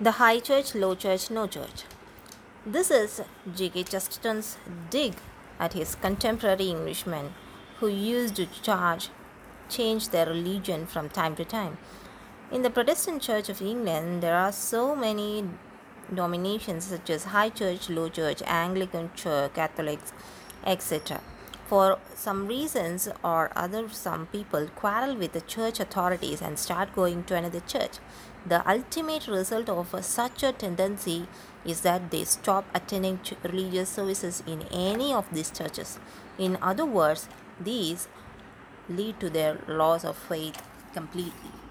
The High Church, Low Church, No Church. This is G.K. Chesterton's dig at his contemporary Englishmen who used to charge change their religion from time to time. In the Protestant Church of England, there are so many denominations such as High Church, Low Church, Anglican Church, Catholics, etc. For some reasons or other, some people quarrel with the church authorities and start going to another church. The ultimate result of such a tendency is that they stop attending religious services in any of these churches. In other words, these lead to their loss of faith completely.